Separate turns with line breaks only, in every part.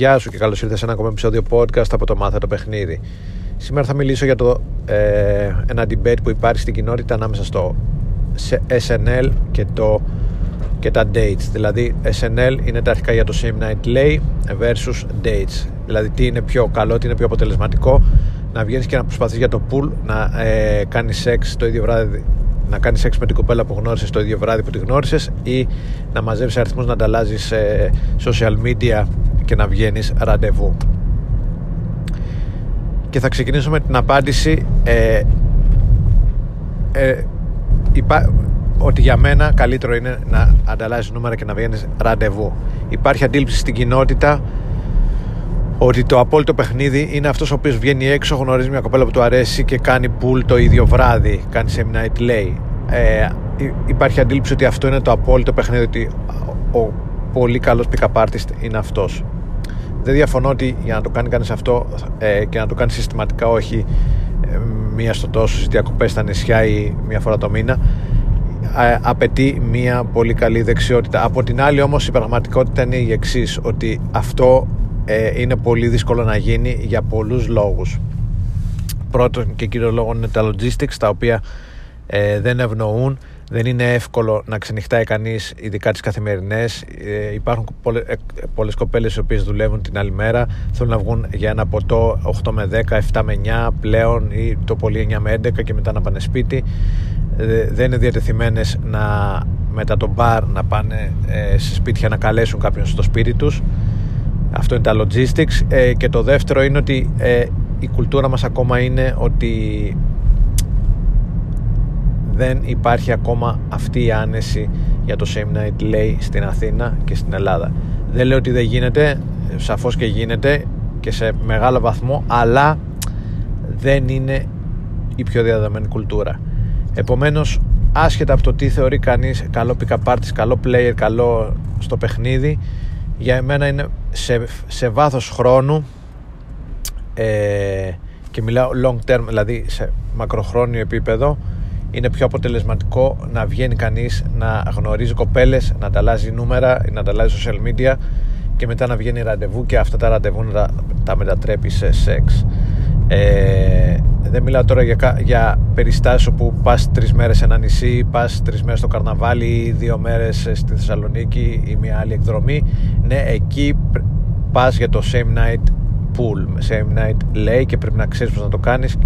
Γεια σου και καλώς ήρθατε σε ένα ακόμα επεισόδιο podcast από το Μάθε το Παιχνίδι. Σήμερα θα μιλήσω για το, ε, ένα debate που υπάρχει στην κοινότητα ανάμεσα στο SNL και, το, και τα dates. Δηλαδή, SNL είναι τα αρχικά για το Same Night Lay versus dates. Δηλαδή, τι είναι πιο καλό, τι είναι πιο αποτελεσματικό να βγαίνεις και να προσπαθείς για το pool να ε, κάνεις σεξ το ίδιο βράδυ να κάνεις σεξ με την κοπέλα που γνώρισες το ίδιο βράδυ που τη γνώρισες ή να μαζεύει αριθμούς να ανταλλάζεις σε social media και να βγαίνεις ραντεβού. Και θα ξεκινήσω με την απάντηση ε, ε, υπά, ότι για μένα καλύτερο είναι να ανταλλάζεις νούμερα και να βγαίνεις ραντεβού. Υπάρχει αντίληψη στην κοινότητα ότι το απόλυτο παιχνίδι είναι αυτός ο οποίος βγαίνει έξω, γνωρίζει μια κοπέλα που του αρέσει και κάνει pool το ίδιο βράδυ. Κάνει σε night lay. Ε, υπάρχει αντίληψη ότι αυτό είναι το απόλυτο παιχνίδι, ότι ο πολύ καλός pick-up artist είναι αυτός. Δεν διαφωνώ ότι για να το κάνει κανείς αυτό ε, και να το κάνει συστηματικά, όχι ε, μία στο τόσο στις διακοπές στα νησιά ή μία φορά το μήνα, ε, απαιτεί μία πολύ καλή δεξιότητα. Από την άλλη, όμως, η πραγματικότητα είναι η εξής, ότι αυτό ε, είναι πολύ δύσκολο να γίνει για πολλούς λόγους πρώτον και κύριο λόγο είναι τα logistics τα οποία ε, δεν ευνοούν δεν είναι εύκολο να ξενυχτάει κανείς ειδικά τις καθημερινές. Ε, υπάρχουν πολλές, ε, πολλές κοπέλες οι οποίες δουλεύουν την άλλη μέρα. Θέλουν να βγουν για ένα ποτό 8 με 10, 7 με 9 πλέον ή το πολύ 9 με 11 και μετά να πάνε σπίτι. Δεν είναι διατεθειμένες να μετά το μπαρ να πάνε σε σπίτια να καλέσουν κάποιον στο σπίτι τους. Αυτό είναι τα logistics. Ε, και το δεύτερο είναι ότι ε, η κουλτούρα μας ακόμα είναι ότι δεν υπάρχει ακόμα αυτή η άνεση για το Same Night Lay στην Αθήνα και στην Ελλάδα. Δεν λέω ότι δεν γίνεται σαφώς και γίνεται και σε μεγάλο βαθμό αλλά δεν είναι η πιο διαδεδομένη κουλτούρα. Επομένως άσχετα από το τι θεωρεί κανείς καλό pick-up καλό player, καλό στο παιχνίδι για εμένα είναι σε, σε βάθος χρόνου ε, και μιλάω long term δηλαδή σε μακροχρόνιο επίπεδο είναι πιο αποτελεσματικό να βγαίνει κανείς να γνωρίζει κοπέλες να ανταλλάζει νούμερα, να ανταλλάζει social media και μετά να βγαίνει ραντεβού και αυτά τα ραντεβού να τα, μετατρέπει σε σεξ. Ε, δεν μιλάω τώρα για, για περιστάσεις όπου πας τρεις μέρες σε ένα νησί πας τρεις μέρες στο καρναβάλι ή δύο μέρες στη Θεσσαλονίκη ή μια άλλη εκδρομή. Ναι εκεί πας για το same night pool. Same night lay και πρέπει να ξέρεις πως να το κάνεις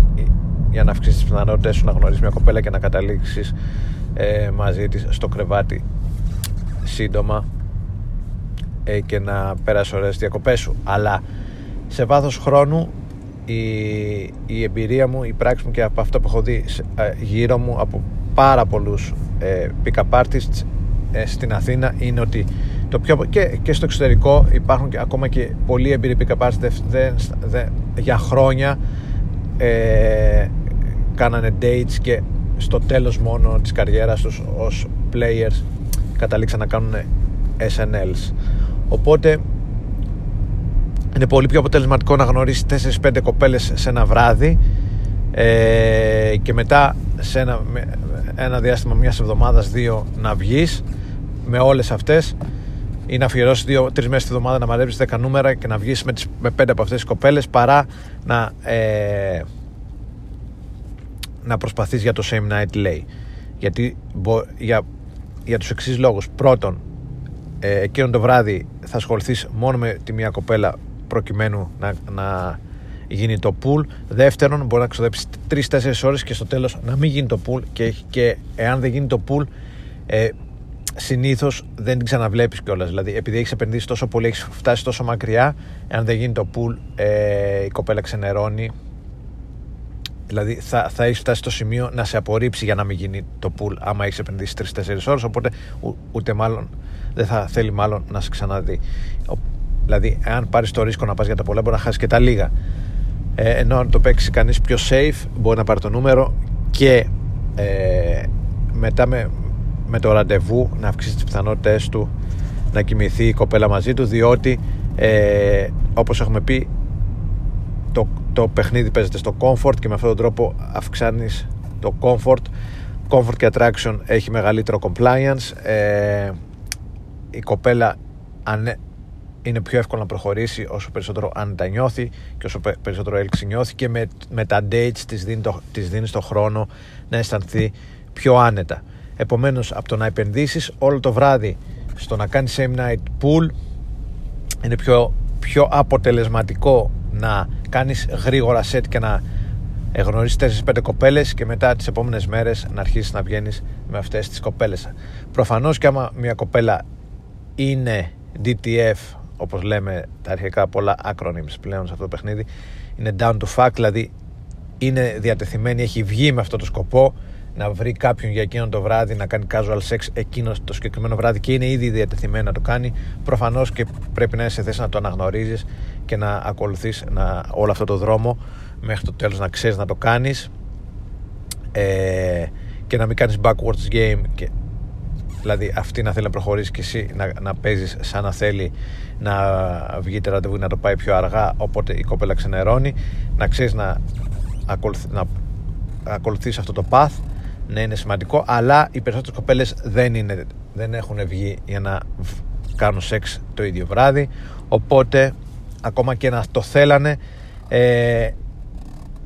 για να αυξήσεις τις πιθανότητες σου να γνωρίσεις μια κοπέλα και να καταλήξεις ε, μαζί της στο κρεβάτι. Σύντομα ε, και να πέρασεις ωραίες διακοπές σου. Αλλά σε βάθος χρόνου η, η εμπειρία μου, η πράξη μου και από αυτό που έχω δει ε, γύρω μου από πάρα πολλούς ε, pick-up artists ε, στην Αθήνα είναι ότι το πιο, και, και στο εξωτερικό υπάρχουν και, ακόμα και πολλοί εμπειροί pick-up artists για χρόνια ε, κάνανε dates και στο τέλος μόνο της καριέρας τους ως players καταλήξαν να κάνουν SNLs οπότε είναι πολύ πιο αποτελεσματικό να γνωρίσεις 4-5 κοπέλες σε ένα βράδυ ε, και μετά σε ένα, ένα διάστημα μιας εβδομάδας δύο να βγεις με όλες αυτές ή να αφιερώσεις δύο-τρει μέρες τη εβδομάδα να μαδέψει 10 νούμερα και να βγεις με, τις, με πέντε από αυτές τις κοπέλες παρά να, ε, να προσπαθείς για το same night lay. Γιατί για, για τους εξής λόγους. Πρώτον, ε, εκείνο το βράδυ θα ασχοληθείς μόνο με τη μία κοπέλα προκειμένου να, να γίνει το pool. Δεύτερον, μπορεί να ξοδέψεις 3-4 ώρες και στο τέλος να μην γίνει το pool. Και, και εάν δεν γίνει το pool, ε, συνήθως δεν την ξαναβλέπεις κιόλας. Δηλαδή, επειδή έχεις επενδύσει τόσο πολύ, έχεις φτάσει τόσο μακριά, εάν δεν γίνει το pool, ε, η κοπέλα ξενερώνει. Δηλαδή, θα, θα έχεις φτάσει στο σημείο να σε απορρίψει για να μην γίνει το pool, άμα έχεις επενδύσει 3-4 ώρες. Οπότε, ούτε μάλλον δεν θα θέλει μάλλον να σε ξαναδεί. Δηλαδή, εάν πάρεις το ρίσκο να πας για τα πολλά, μπορεί να χάσεις και τα λίγα. Ε, ενώ αν το παίξει κανείς πιο safe, μπορεί να πάρει το νούμερο και ε, μετά με, με το ραντεβού να αυξήσεις τις πιθανότητες του να κοιμηθεί η κοπέλα μαζί του διότι ε, όπως έχουμε πει το, το παιχνίδι παίζεται στο comfort και με αυτόν τον τρόπο αυξάνεις το comfort comfort και attraction έχει μεγαλύτερο compliance ε, η κοπέλα αν, είναι πιο εύκολο να προχωρήσει όσο περισσότερο αν τα νιώθει και όσο περισσότερο έλξη νιώθει και με, με τα dates της δίνει, το, της δίνεις το χρόνο να αισθανθεί πιο άνετα. Επομένως από το να επενδύσεις όλο το βράδυ στο να κάνεις same night pool είναι πιο, πιο αποτελεσματικό να κάνεις γρήγορα set και να γνωρίσεις 4-5 κοπέλες και μετά τις επόμενες μέρες να αρχίσεις να βγαίνεις με αυτές τις κοπέλες. Προφανώς και άμα μια κοπέλα είναι DTF όπως λέμε τα αρχικά πολλά acronyms πλέον σε αυτό το παιχνίδι είναι down to fact δηλαδή είναι διατεθειμένη, έχει βγει με αυτό το σκοπό να βρει κάποιον για εκείνο το βράδυ να κάνει casual sex εκείνο το συγκεκριμένο βράδυ και είναι ήδη διατεθειμένη να το κάνει προφανώς και πρέπει να είσαι σε θέση να το αναγνωρίζεις και να ακολουθείς να, όλο αυτό το δρόμο μέχρι το τέλος να ξέρεις να το κάνεις. Ε, και να μην κάνεις backwards game και, δηλαδή αυτή να θέλει να προχωρήσεις και εσύ να, να παίζεις σαν να θέλει να βγείτε ραντεβού να το πάει πιο αργά οπότε η κοπέλα ξενερώνει. Να ξέρεις να, ακολουθεί, να ακολουθείς αυτό το path ναι είναι σημαντικό αλλά οι περισσότερες κοπέλες δεν, είναι, δεν έχουν βγει για να κάνουν σεξ το ίδιο βράδυ. Οπότε ακόμα και να το θέλανε ε,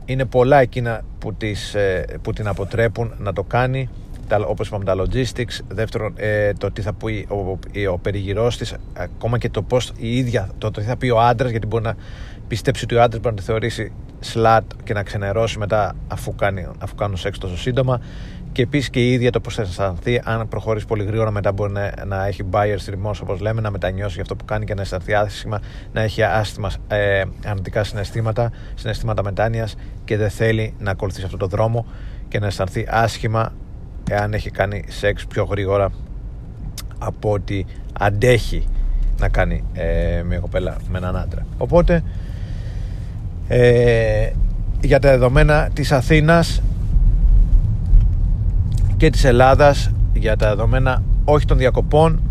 είναι πολλά εκείνα που, τις, ε, που την αποτρέπουν να το κάνει. Όπως είπαμε τα logistics. Δεύτερον ε, το τι θα πει ο, ο, ο περιγυρός της ακόμα και το πώς η ίδια το, το τι θα πει ο άντρας γιατί μπορεί να πιστέψει ότι ο άντρας μπορεί να τη θεωρήσει slut και να ξενερώσει μετά αφού, κάνει, αφού κάνουν σεξ τόσο σύντομα και επίσης και η ίδια το πώ θα αισθανθεί. Αν προχωρήσει πολύ γρήγορα, μετά μπορεί να, να έχει buyer's remorse, όπως λέμε, να μετανιώσει για αυτό που κάνει και να αισθανθεί άσχημα, να έχει άσχημα ε, αρνητικά συναισθήματα, συναισθήματα μετάνοιας και δεν θέλει να ακολουθήσει αυτό το δρόμο και να αισθανθεί άσχημα εάν έχει κάνει σεξ πιο γρήγορα από ότι αντέχει να κάνει ε, μια κοπέλα με έναν άντρα. Οπότε ε, για τα δεδομένα της Αθήνας και της Ελλάδας για τα δεδομένα όχι των διακοπών.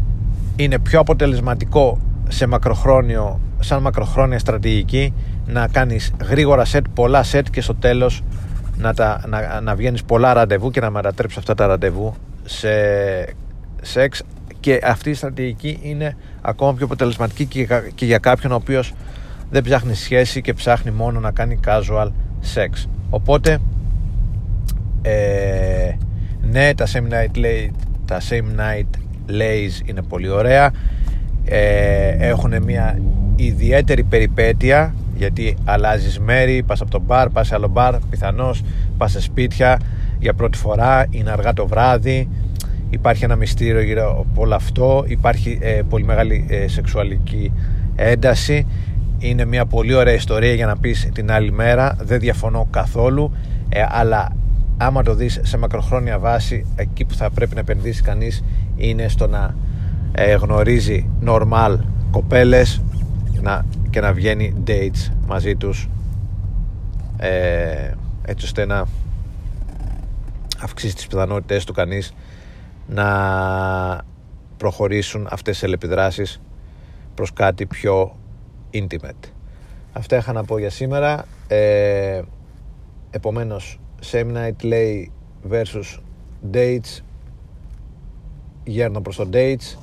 Είναι πιο αποτελεσματικό σε μακροχρόνιο, σαν μακροχρόνια στρατηγική να κάνεις γρήγορα σετ, πολλά σετ και στο τέλος να, τα, να, να βγαίνεις πολλά ραντεβού και να μετατρέψεις αυτά τα ραντεβού σε σεξ. Και αυτή η στρατηγική είναι ακόμα πιο αποτελεσματική και, και για κάποιον ο οποίος δεν ψάχνει σχέση και ψάχνει μόνο να κάνει casual sex οπότε ε, ναι τα same night, lay, τα same night lays είναι πολύ ωραία. Ε, έχουν μια ιδιαίτερη περιπέτεια γιατί αλλάζεις μέρη, πας από το μπαρ, πας σε άλλο μπαρ, πιθανώς πας σε σπίτια για πρώτη φορά, είναι αργά το βράδυ, υπάρχει ένα μυστήριο γύρω από όλο αυτό, υπάρχει ε, πολύ μεγάλη ε, σεξουαλική ένταση, είναι μια πολύ ωραία ιστορία για να πεις την άλλη μέρα, δεν διαφωνώ καθόλου, ε, αλλά άμα το δεις σε μακροχρόνια βάση, εκεί που θα πρέπει να επενδύσει κανείς είναι στο να γνωρίζει normal κοπέλες να και να βγαίνει dates μαζί τους ε, έτσι ώστε να αυξήσει τις πιθανότητες του κανείς να προχωρήσουν αυτές τις ελεπιδράσεις προς κάτι πιο intimate. Αυτά είχα να πω για σήμερα. Ε, επομένως, same night lay versus dates γέρνω προς το dates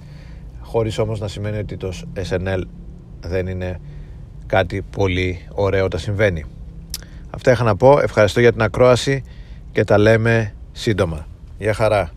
χωρίς όμως να σημαίνει ότι το SNL δεν είναι κάτι πολύ ωραίο όταν συμβαίνει. Αυτά είχα να πω. Ευχαριστώ για την ακρόαση και τα λέμε σύντομα. Γεια χαρά.